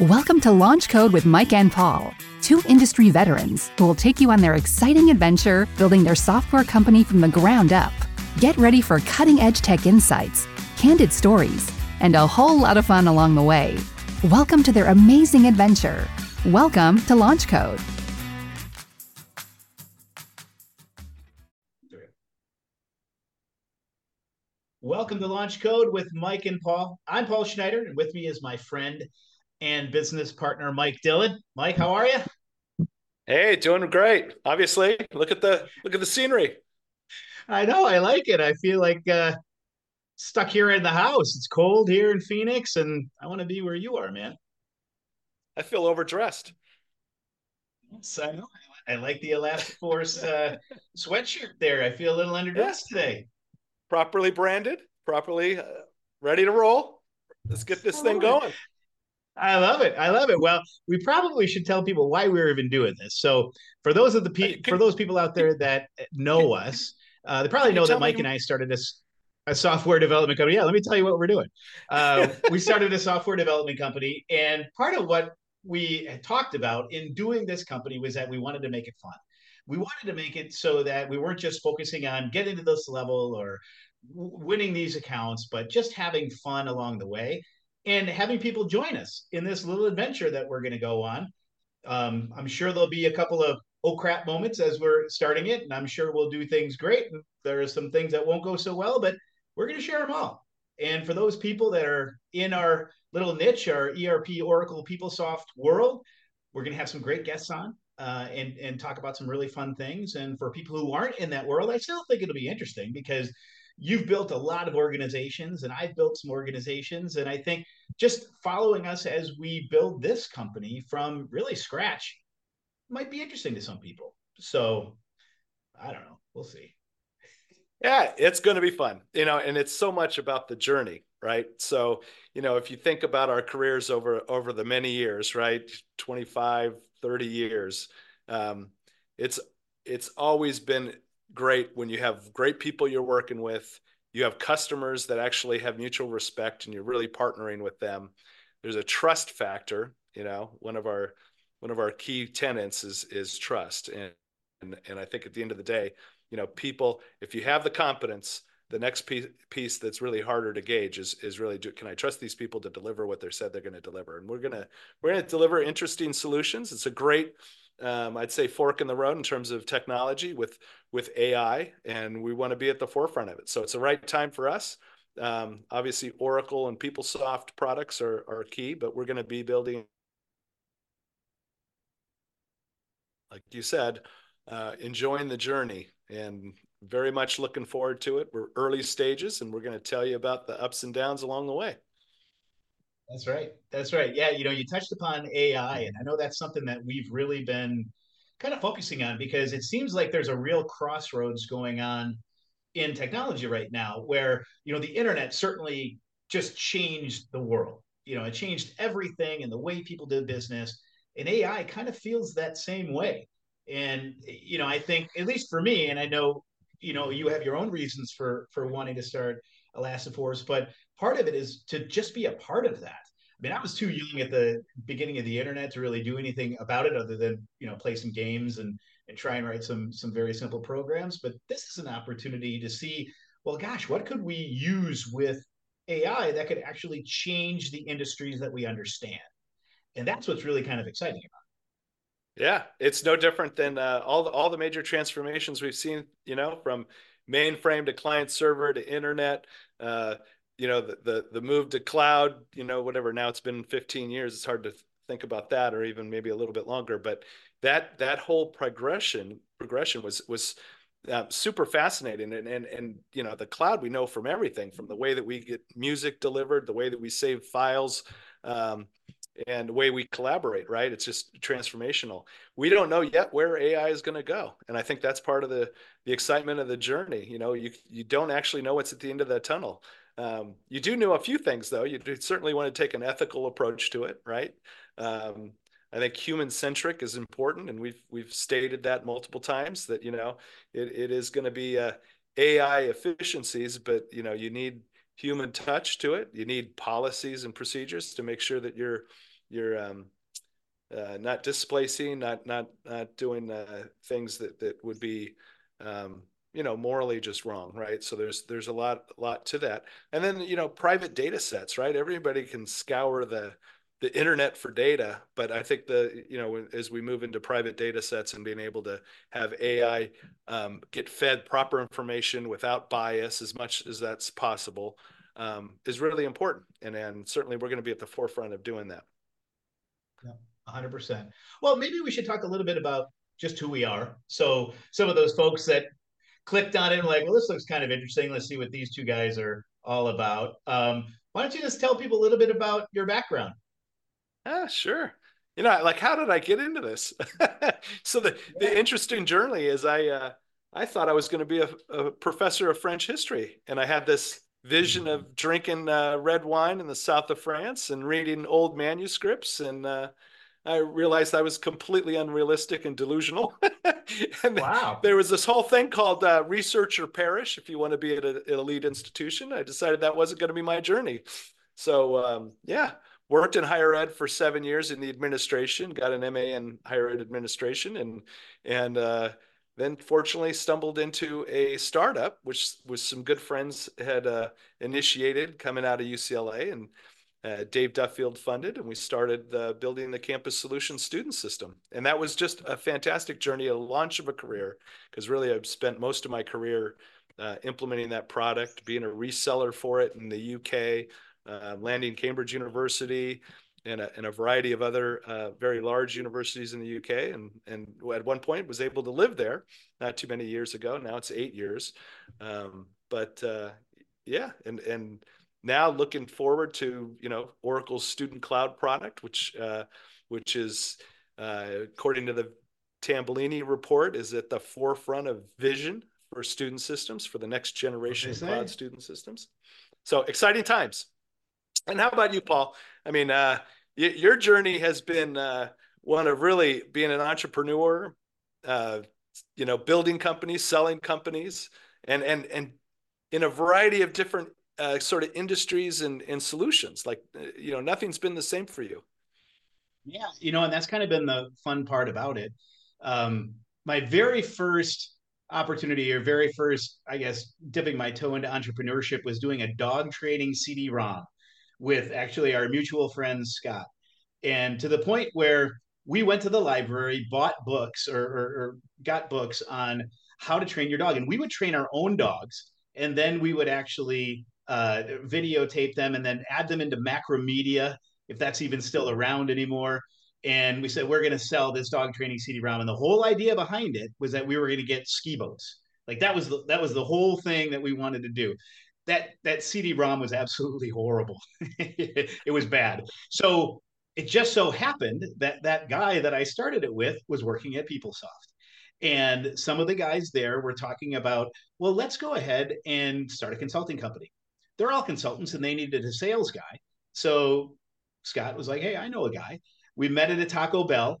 Welcome to Launch Code with Mike and Paul, two industry veterans who will take you on their exciting adventure building their software company from the ground up. Get ready for cutting edge tech insights, candid stories, and a whole lot of fun along the way. Welcome to their amazing adventure. Welcome to Launch Code. Welcome to Launch Code with Mike and Paul. I'm Paul Schneider, and with me is my friend and business partner Mike Dillon. Mike, how are you? Hey, doing great. Obviously, look at the look at the scenery. I know, I like it. I feel like uh, stuck here in the house. It's cold here in Phoenix, and I want to be where you are, man. I feel overdressed. Yes, I know. I like the Elastiforce uh, sweatshirt there. I feel a little underdressed yeah. today. Properly branded, properly uh, ready to roll. Let's get this thing going. I love it. I love it. Well, we probably should tell people why we're even doing this. So, for those of the pe- for those people out there that know us, uh, they probably know that Mike and I started this a software development company. Yeah, let me tell you what we're doing. Uh, we started a software development company, and part of what we talked about in doing this company was that we wanted to make it fun. We wanted to make it so that we weren't just focusing on getting to this level or winning these accounts, but just having fun along the way and having people join us in this little adventure that we're going to go on. Um, I'm sure there'll be a couple of oh crap moments as we're starting it, and I'm sure we'll do things great. And there are some things that won't go so well, but we're going to share them all. And for those people that are in our little niche, our ERP, Oracle, PeopleSoft world, we're going to have some great guests on uh, and and talk about some really fun things. And for people who aren't in that world, I still think it'll be interesting because you've built a lot of organizations and I've built some organizations. And I think just following us as we build this company from really scratch might be interesting to some people. So I don't know. We'll see. Yeah, it's going to be fun, you know, and it's so much about the journey, right? So, you know, if you think about our careers over over the many years, right? 25, 30 years, um, it's it's always been great when you have great people you're working with you have customers that actually have mutual respect and you're really partnering with them. There's a trust factor you know one of our one of our key tenants is is trust. And and, and i think at the end of the day you know people if you have the competence the next piece, piece that's really harder to gauge is is really do, can I trust these people to deliver what they said they're going to deliver and we're going to we're to deliver interesting solutions it's a great um, I'd say fork in the road in terms of technology with with AI, and we want to be at the forefront of it. So it's the right time for us. Um, obviously, Oracle and PeopleSoft products are are key, but we're going to be building, like you said, uh, enjoying the journey and very much looking forward to it. We're early stages, and we're going to tell you about the ups and downs along the way. That's right. That's right. Yeah, you know, you touched upon AI, and I know that's something that we've really been kind of focusing on because it seems like there's a real crossroads going on in technology right now where, you know, the internet certainly just changed the world. You know, it changed everything and the way people did business. And AI kind of feels that same way. And, you know, I think, at least for me, and I know, you know, you have your own reasons for for wanting to start Elastiforce, but part of it is to just be a part of that. I mean, I was too young at the beginning of the internet to really do anything about it other than you know play some games and and try and write some some very simple programs. But this is an opportunity to see, well, gosh, what could we use with AI that could actually change the industries that we understand? And that's what's really kind of exciting about. It. Yeah, it's no different than uh, all the all the major transformations we've seen. You know, from mainframe to client server to internet. Uh, you know the, the the move to cloud you know whatever now it's been 15 years it's hard to think about that or even maybe a little bit longer but that that whole progression progression was was uh, super fascinating and, and and you know the cloud we know from everything from the way that we get music delivered the way that we save files um, and the way we collaborate right it's just transformational we don't know yet where ai is going to go and i think that's part of the the excitement of the journey you know you you don't actually know what's at the end of that tunnel um, you do know a few things, though. You certainly want to take an ethical approach to it, right? Um, I think human centric is important, and we've we've stated that multiple times that you know it, it is going to be uh, AI efficiencies, but you know you need human touch to it. You need policies and procedures to make sure that you're you're um, uh, not displacing, not not not doing uh, things that that would be um, you know morally just wrong right? So there's there's a lot lot to that. And then you know private data sets right? Everybody can scour the the internet for data but i think the you know as we move into private data sets and being able to have ai um, get fed proper information without bias as much as that's possible um, is really important and and certainly we're going to be at the forefront of doing that yeah 100% well maybe we should talk a little bit about just who we are so some of those folks that clicked on it and like, well, this looks kind of interesting. Let's see what these two guys are all about. Um, why don't you just tell people a little bit about your background? Ah, sure. You know, like, how did I get into this? so the the interesting journey is I uh, I thought I was going to be a, a, professor of French history, and I had this vision of drinking uh, red wine in the south of France and reading old manuscripts and uh, I realized I was completely unrealistic and delusional. and wow. there was this whole thing called uh, research or perish if you want to be at a, an elite institution. I decided that wasn't going to be my journey. So, um, yeah, worked in higher ed for seven years in the administration, got an MA in higher ed administration, and, and, uh, then fortunately stumbled into a startup which was some good friends had uh, initiated coming out of ucla and uh, Dave Duffield funded, and we started the, building the Campus Solutions student system. And that was just a fantastic journey, a launch of a career, because really I've spent most of my career uh, implementing that product, being a reseller for it in the UK, uh, landing Cambridge University, and a, and a variety of other uh, very large universities in the UK. And, and at one point was able to live there not too many years ago. Now it's eight years. Um, but uh, yeah, and, and now looking forward to you know Oracle's Student Cloud product, which uh, which is uh, according to the Tambellini report, is at the forefront of vision for student systems for the next generation of cloud student systems. So exciting times. And how about you, Paul? I mean, uh, y- your journey has been uh, one of really being an entrepreneur, uh, you know, building companies, selling companies, and and and in a variety of different uh, sort of industries and, and solutions. Like uh, you know nothing's been the same for you. Yeah you know and that's kind of been the fun part about it. Um, my very first opportunity or very first i guess dipping my toe into entrepreneurship was doing a dog training cd-rom with actually our mutual friend scott and to the point where we went to the library bought books or, or, or got books on how to train your dog and we would train our own dogs and then we would actually uh, videotape them and then add them into Macromedia, if that's even still around anymore. And we said, we're going to sell this dog training CD-ROM. And the whole idea behind it was that we were going to get ski boats. Like that was the, that was the whole thing that we wanted to do. That that CD-ROM was absolutely horrible. it was bad. So it just so happened that that guy that I started it with was working at PeopleSoft. And some of the guys there were talking about, well, let's go ahead and start a consulting company they're all consultants and they needed a sales guy. So Scott was like, Hey, I know a guy. We met at a Taco Bell.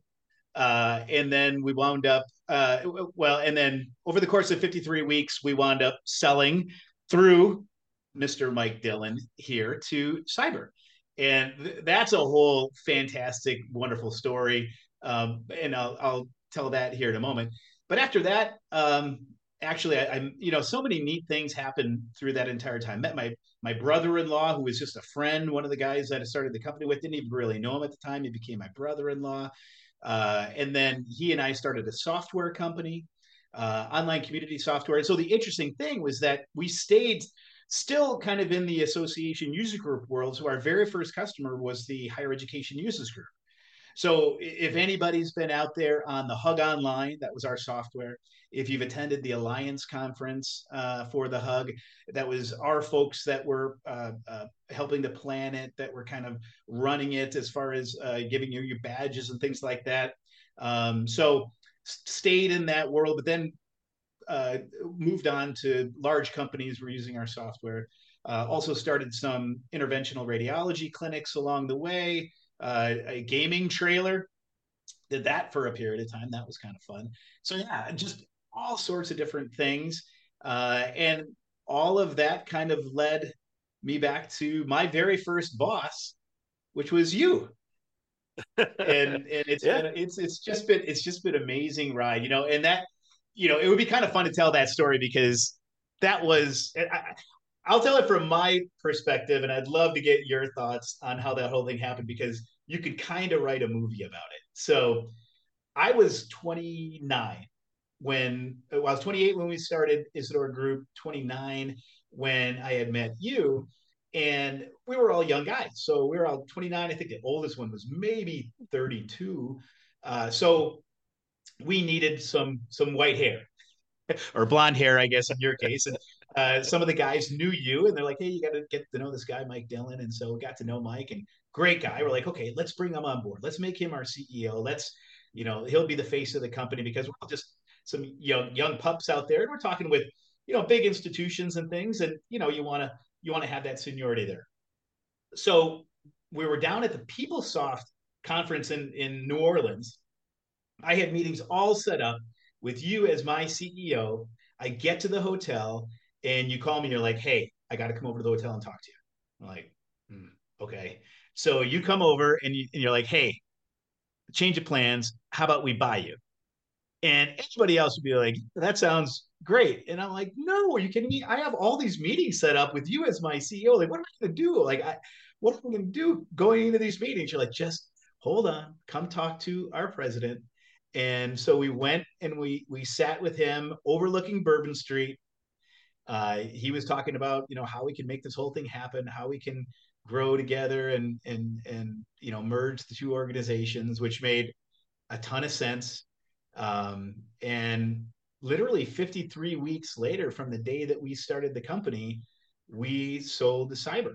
Uh, and then we wound up, uh, well, and then over the course of 53 weeks, we wound up selling through Mr. Mike Dillon here to Sciber. And th- that's a whole fantastic, wonderful story. Um, and I'll, I'll tell that here in a moment. But after that, um, actually, I, am you know, so many neat things happened through that entire time. Met my my brother-in-law, who was just a friend, one of the guys that I started the company with. Didn't even really know him at the time. He became my brother-in-law, uh, and then he and I started a software company, uh, online community software. And so the interesting thing was that we stayed still kind of in the association user group world. So our very first customer was the higher education users group. So if anybody's been out there on the HEUG Online, that was our software. If you've attended the Alliance conference uh, for the HEUG, that was our folks that were uh, uh, helping to plan it, that were kind of running it as far as uh, giving you your badges and things like that. Um, so stayed in that world, but then uh, moved on to large companies were using our software. Uh, also started some interventional radiology clinics along the way uh, a gaming trailer. Did that for a period of time. That was kind of fun. So yeah, just all sorts of different things, uh, and all of that kind of led me back to my very first boss, which was you. and and it's yeah. been, it's it's just been it's just been amazing ride, you know, and that you know it would be kind of fun to tell that story because that was I, I'll tell it from my perspective, and I'd love to get your thoughts on how that whole thing happened because you could kind of write a movie about it. So I was 29 when well, I was 28 when we started Isidore Group, 29 when I had met you. And we were all young guys. So we were all 29. I think the oldest one was maybe 32. Uh, so we needed some some white hair or blonde hair, I guess, in your case. And uh, some of the guys knew you and they're like, hey, you got to get to know this guy, Mike Dillon. And so we got to know Mike and great guy. We're like, okay, let's bring him on board. Let's make him our CEO. Let's, you know, he'll be the face of the company because we're just some young young pups out there, and we're talking with you know big institutions and things, and you know you want to you want to have that seniority there. So we were down at the PeopleSoft conference in in New Orleans. I had meetings all set up with you as my CEO. I get to the hotel and you call me and you're like, "Hey, I got to come over to the hotel and talk to you." I'm like, hmm, "Okay." So you come over and, you, and you're like, "Hey, change of plans. How about we buy you?" And anybody else would be like, that sounds great. And I'm like, no, are you kidding me? I have all these meetings set up with you as my CEO. Like, what am I going to do? Like, I, what am I going to do going into these meetings? You're like, just hold on, come talk to our president. And so we went and we we sat with him overlooking Bourbon Street. Uh, he was talking about you know how we can make this whole thing happen, how we can grow together and and and you know merge the two organizations, which made a ton of sense. Um, and literally 53 weeks later from the day that we started the company, we sold the Sciber.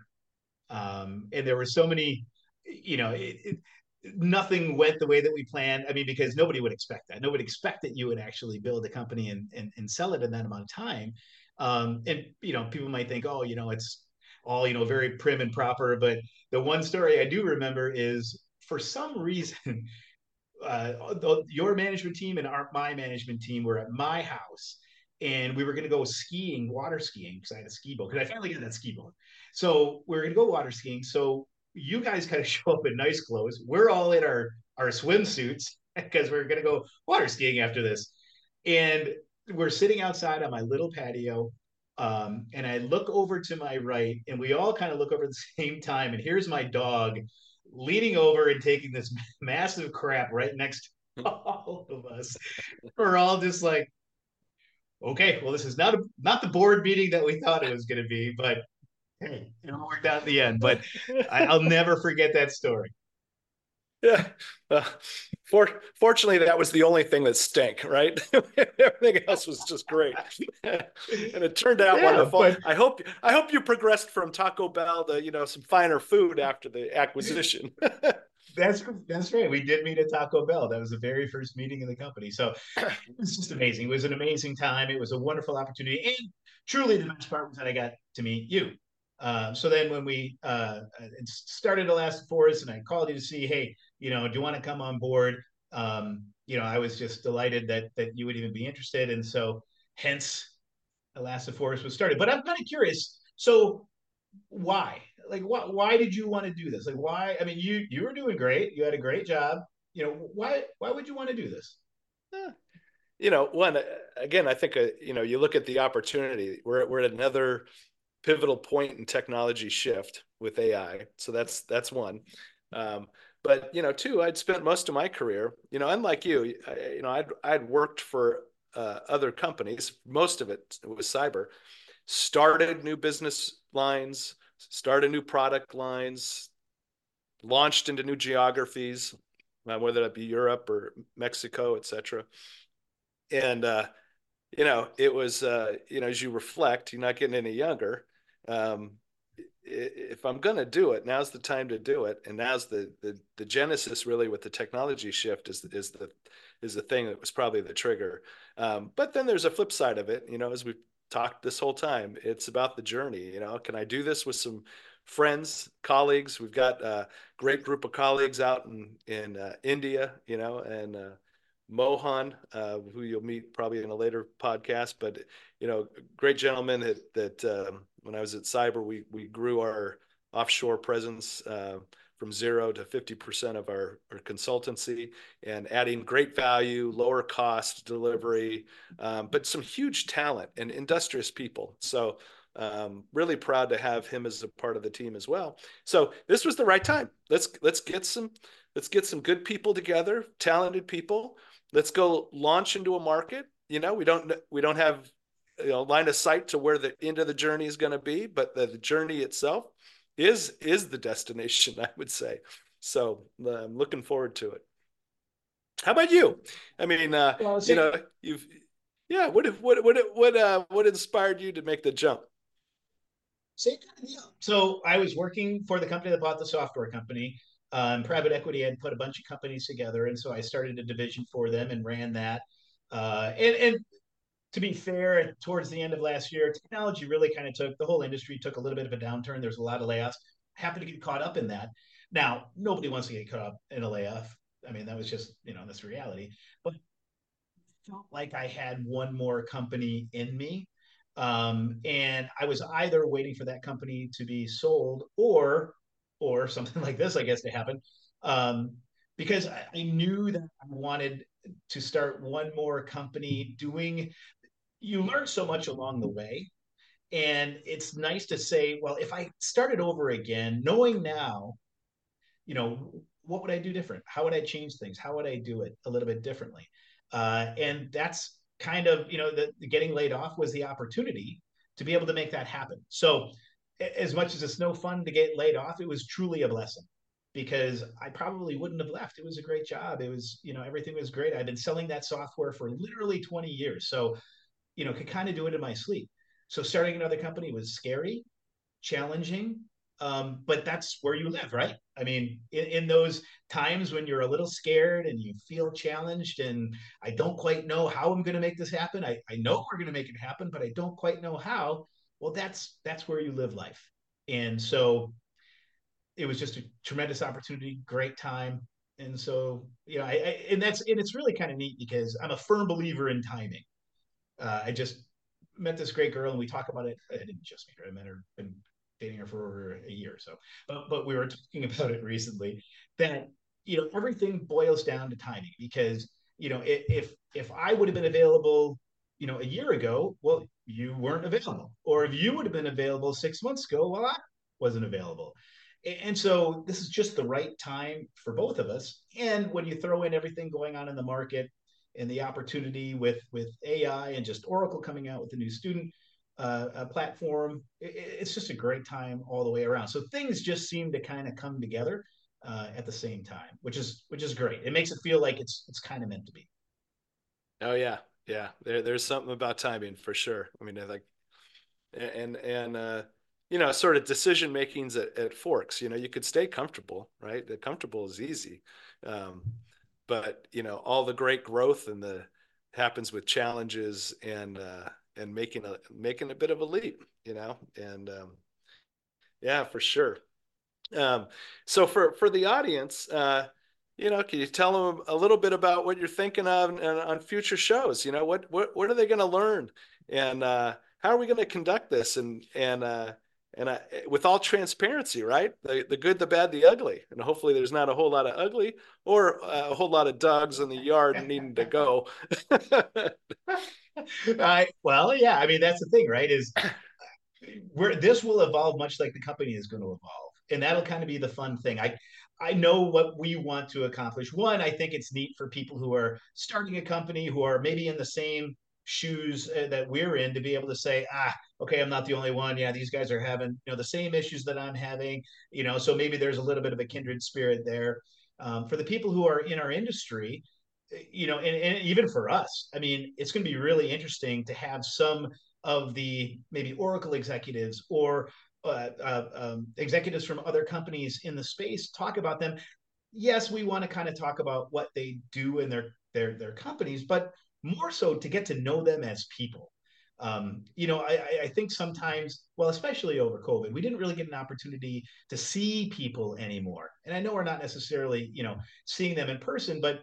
Um, and there were so many, you know, it, it, nothing went the way that we planned. I mean, because nobody would expect that. Nobody expect that you would actually build a company and, and, and sell it in that amount of time. Um, and, you know, people might think, oh, you know, it's all, you know, very prim and proper. But the one story I do remember is for some reason, uh, your management team and our, my management team were at my house and we were going to go skiing, water skiing, because I had a ski boat. Because I finally got that ski boat. So we are going to go water skiing. So you guys kind of show up in nice clothes. We're all in our our swimsuits because we're going to go water skiing after this. And we're sitting outside on my little patio. Um, and I look over to my right, and we all kind of look over at the same time. And here's my dog leaning over and taking this massive crap right next to all of us. We're all just like, okay, well, this is not a, not the board meeting that we thought it was going to be, but hey, it all worked out in the end. But I, I'll never forget that story. Yeah. Uh, for, fortunately, that was the only thing that stank, right? Everything else was just great, and it turned out yeah, wonderful. But... I hope I hope you progressed from Taco Bell to you know some finer food after the acquisition. that's that's right. We did meet at Taco Bell. That was the very first meeting in the company. So it was just amazing. It was an amazing time. It was a wonderful opportunity, and truly the best part was that I got to meet you. Uh, so then when we uh, started Elastic and I called you to see, hey, you know, do you want to come on board? Um, you know, I was just delighted that that you would even be interested, and so hence Elastiforce was started. But I'm kind of curious. So why? Like, what? Why did you want to do this? Like, why? I mean, you you were doing great. You had a great job. You know, why why would you want to do this? Yeah. You know, one again, I think uh, you know, you look at the opportunity. We're we're at another pivotal point in technology shift with AI. So that's that's one. Um, but you know, two, I'd spent most of my career, you know, unlike you, I, you know, I'd I'd worked for uh, other companies. Most of it was Sciber. Started new business lines, started new product lines, launched into new geographies, uh, whether that be Europe or Mexico, et cetera. And uh, you know, it was uh, you know, as you reflect, you're not getting any younger. Um, if I'm going to do it, now's the time to do it. And now's the, the, the genesis really with the technology shift is, is the, is the thing that was probably the trigger. Um, but then there's a flip side of it, you know, as we've talked this whole time, it's about the journey, you know, can I do this with some friends, colleagues? We've got a great group of colleagues out in, in uh, India, you know, and, uh, Mohan, uh, who you'll meet probably in a later podcast, but you know, great gentleman that that um, when I was at Sciber, we we grew our offshore presence uh, from zero to 50% of our, our consultancy and adding great value, lower cost delivery, um, but some huge talent and industrious people. So um, really proud to have him as a part of the team as well. So this was the right time. Let's let's get some let's get some good people together, talented people. Let's go launch into a market. You know, we don't we don't have you know line of sight to where the end of the journey is going to be, but the, the journey itself is is the destination, I would say. So uh, I'm looking forward to it. How about you? I mean, uh, well, you know, you've yeah. What what what what uh, what inspired you to make the jump? Same kind of deal. So I was working for the company that bought the software company. Um, private equity had put a bunch of companies together, and so I started a division for them and ran that. Uh, and and to be fair, towards the end of last year, technology really kind of took the whole industry took a little bit of a downturn. There's a lot of layoffs. Happened to get caught up in that. Now, nobody wants to get caught up in a layoff. I mean, that was just, you know, that's reality. But felt like I had one more company in me. Um, and I was either waiting for that company to be sold or or something like this, I guess, to happen. Um, because I, I knew that I wanted to start one more company doing you learn so much along the way. And it's nice to say, well, if I started over again, knowing now, you know, what would I do different? How would I change things? How would I do it a little bit differently? Uh, and that's kind of, you know, the, the getting laid off was the opportunity to be able to make that happen. So, as much as it's no fun to get laid off, it was truly a blessing because I probably wouldn't have left. It was a great job. It was, you know, everything was great. I've been selling that software for literally 20 years. So you know, could kind of do it in my sleep. So starting another company was scary, challenging, um, but that's where you live, right? I mean, in, in, those times when you're a little scared and you feel challenged, and I don't quite know how I'm going to make this happen. I, I know we're going to make it happen, but I don't quite know how. Well, that's that's where you live life, and so it was just a tremendous opportunity, great time, and so you know, I, I and that's and it's really kind of neat because I'm a firm believer in timing uh, I just met this great girl and we talk about it. I didn't just meet her. I met her, been dating her for over a year or so. But but we were talking about it recently that you know everything boils down to timing because you know if if I would have been available you know a year ago, well you weren't available, or if you would have been available six months ago, well I wasn't available. And so this is just the right time for both of us. And when you throw in everything going on in the market, and the opportunity with with AI and just Oracle coming out with a new student uh, platform. It, it's just a great time all the way around. So things just seem to kind of come together uh, at the same time, which is which is great. It makes it feel like it's it's kind of meant to be. Oh yeah, yeah. There, there's something about timing for sure. I mean, like, and and uh, you know, sort of decision makings at, at forks. You know, you could stay comfortable, right? The comfortable is easy. Um, but you know all the great growth and the happens with challenges and uh, and making a making a bit of a leap you know and um, yeah for sure. Um, so for for the audience uh, you know can you tell them a little bit about what you're thinking of on, on future shows? You know what what what are they going to learn? And uh, how are we going to conduct this? And and uh, and I, with all transparency, right? The, the good, the bad, the ugly, and hopefully there's not a whole lot of ugly or a whole lot of dogs in the yard needing to go. I, well, yeah, I mean that's the thing, right? Is where this will evolve much like the company is going to evolve, and that'll kind of be the fun thing. I I know what we want to accomplish. One, I think it's neat for people who are starting a company who are maybe in the same shoes uh, that we're in to be able to say, ah, okay, I'm not the only one. Yeah, these guys are having you know the same issues that I'm having. You know, so maybe there's a little bit of a kindred spirit there. Um, for the people who are in our industry, you know, and, and even for us, I mean, it's going to be really interesting to have some of the maybe Oracle executives or uh, uh, um, executives from other companies in the space talk about them. Yes, we want to kind of talk about what they do in their their their companies, but more so to get to know them as people. Um, you know, I, I think sometimes, well, especially over COVID, we didn't really get an opportunity to see people anymore. And I know we're not necessarily, you know, seeing them in person, but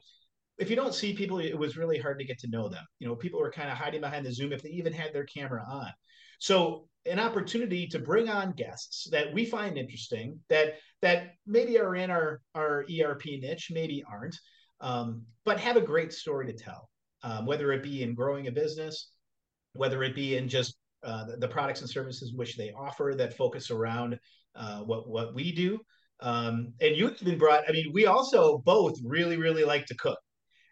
if you don't see people, it was really hard to get to know them. You know, people were kind of hiding behind the Zoom if they even had their camera on. So an opportunity to bring on guests that we find interesting that that maybe are in our our ERP niche, maybe aren't, um, but have a great story to tell. Um, whether it be in growing a business, whether it be in just uh, the, the, products and services which they offer that focus around uh, what what we do. Um, and you even brought. I mean, we also both really really like to cook.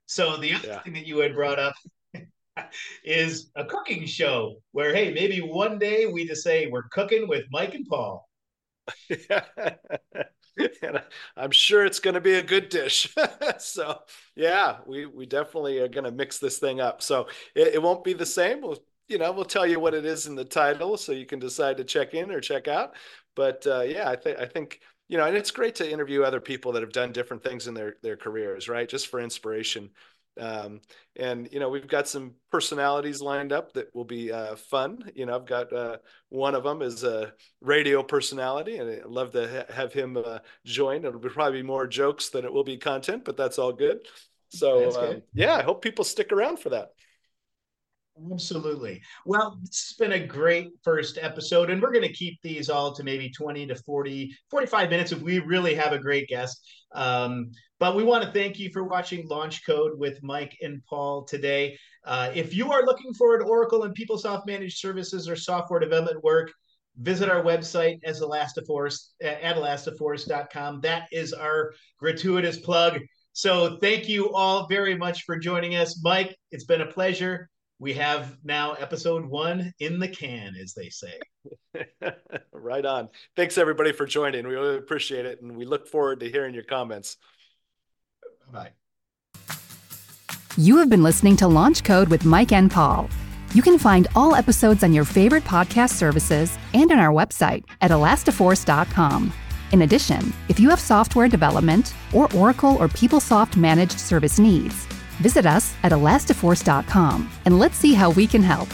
So the other yeah. thing that you had brought up is a cooking show where hey maybe one day we just say we're cooking with mike and paul and i'm sure it's going to be a good dish so yeah we we definitely are going to mix this thing up so it, it won't be the same we'll you know we'll tell you what it is in the title so you can decide to check in or check out but uh, yeah i think i think you know and it's great to interview other people that have done different things in their their careers right just for inspiration um, and you know we've got some personalities lined up that will be uh, fun. You know, I've got uh, one of them is a radio personality, and I'd love to ha- have him uh, join. It'll be probably more jokes than it will be content, but that's all good. So um, yeah, I hope people stick around for that. Absolutely. Well, this has been a great first episode, and we're going to keep these all to maybe 20 to 40, 45 minutes if we really have a great guest. Um, but we want to thank you for watching Launch Code with Mike and Paul today. Uh, if you are looking for an Oracle and PeopleSoft managed services or software development work, visit our website as Elastiforce at elastiforce.com. That is our gratuitous plug. So thank you all very much for joining us. Mike, it's been a pleasure we have now episode one in the can, as they say. right on. Thanks everybody for joining. We really appreciate it, and we look forward to hearing your comments. Bye. You have been listening to Launch Code with Mike and Paul. You can find all episodes on your favorite podcast services and on our website at elastiforce.com. In addition, if you have software development or Oracle or PeopleSoft managed service needs, Visit us at elastiforce.com and let's see how we can help.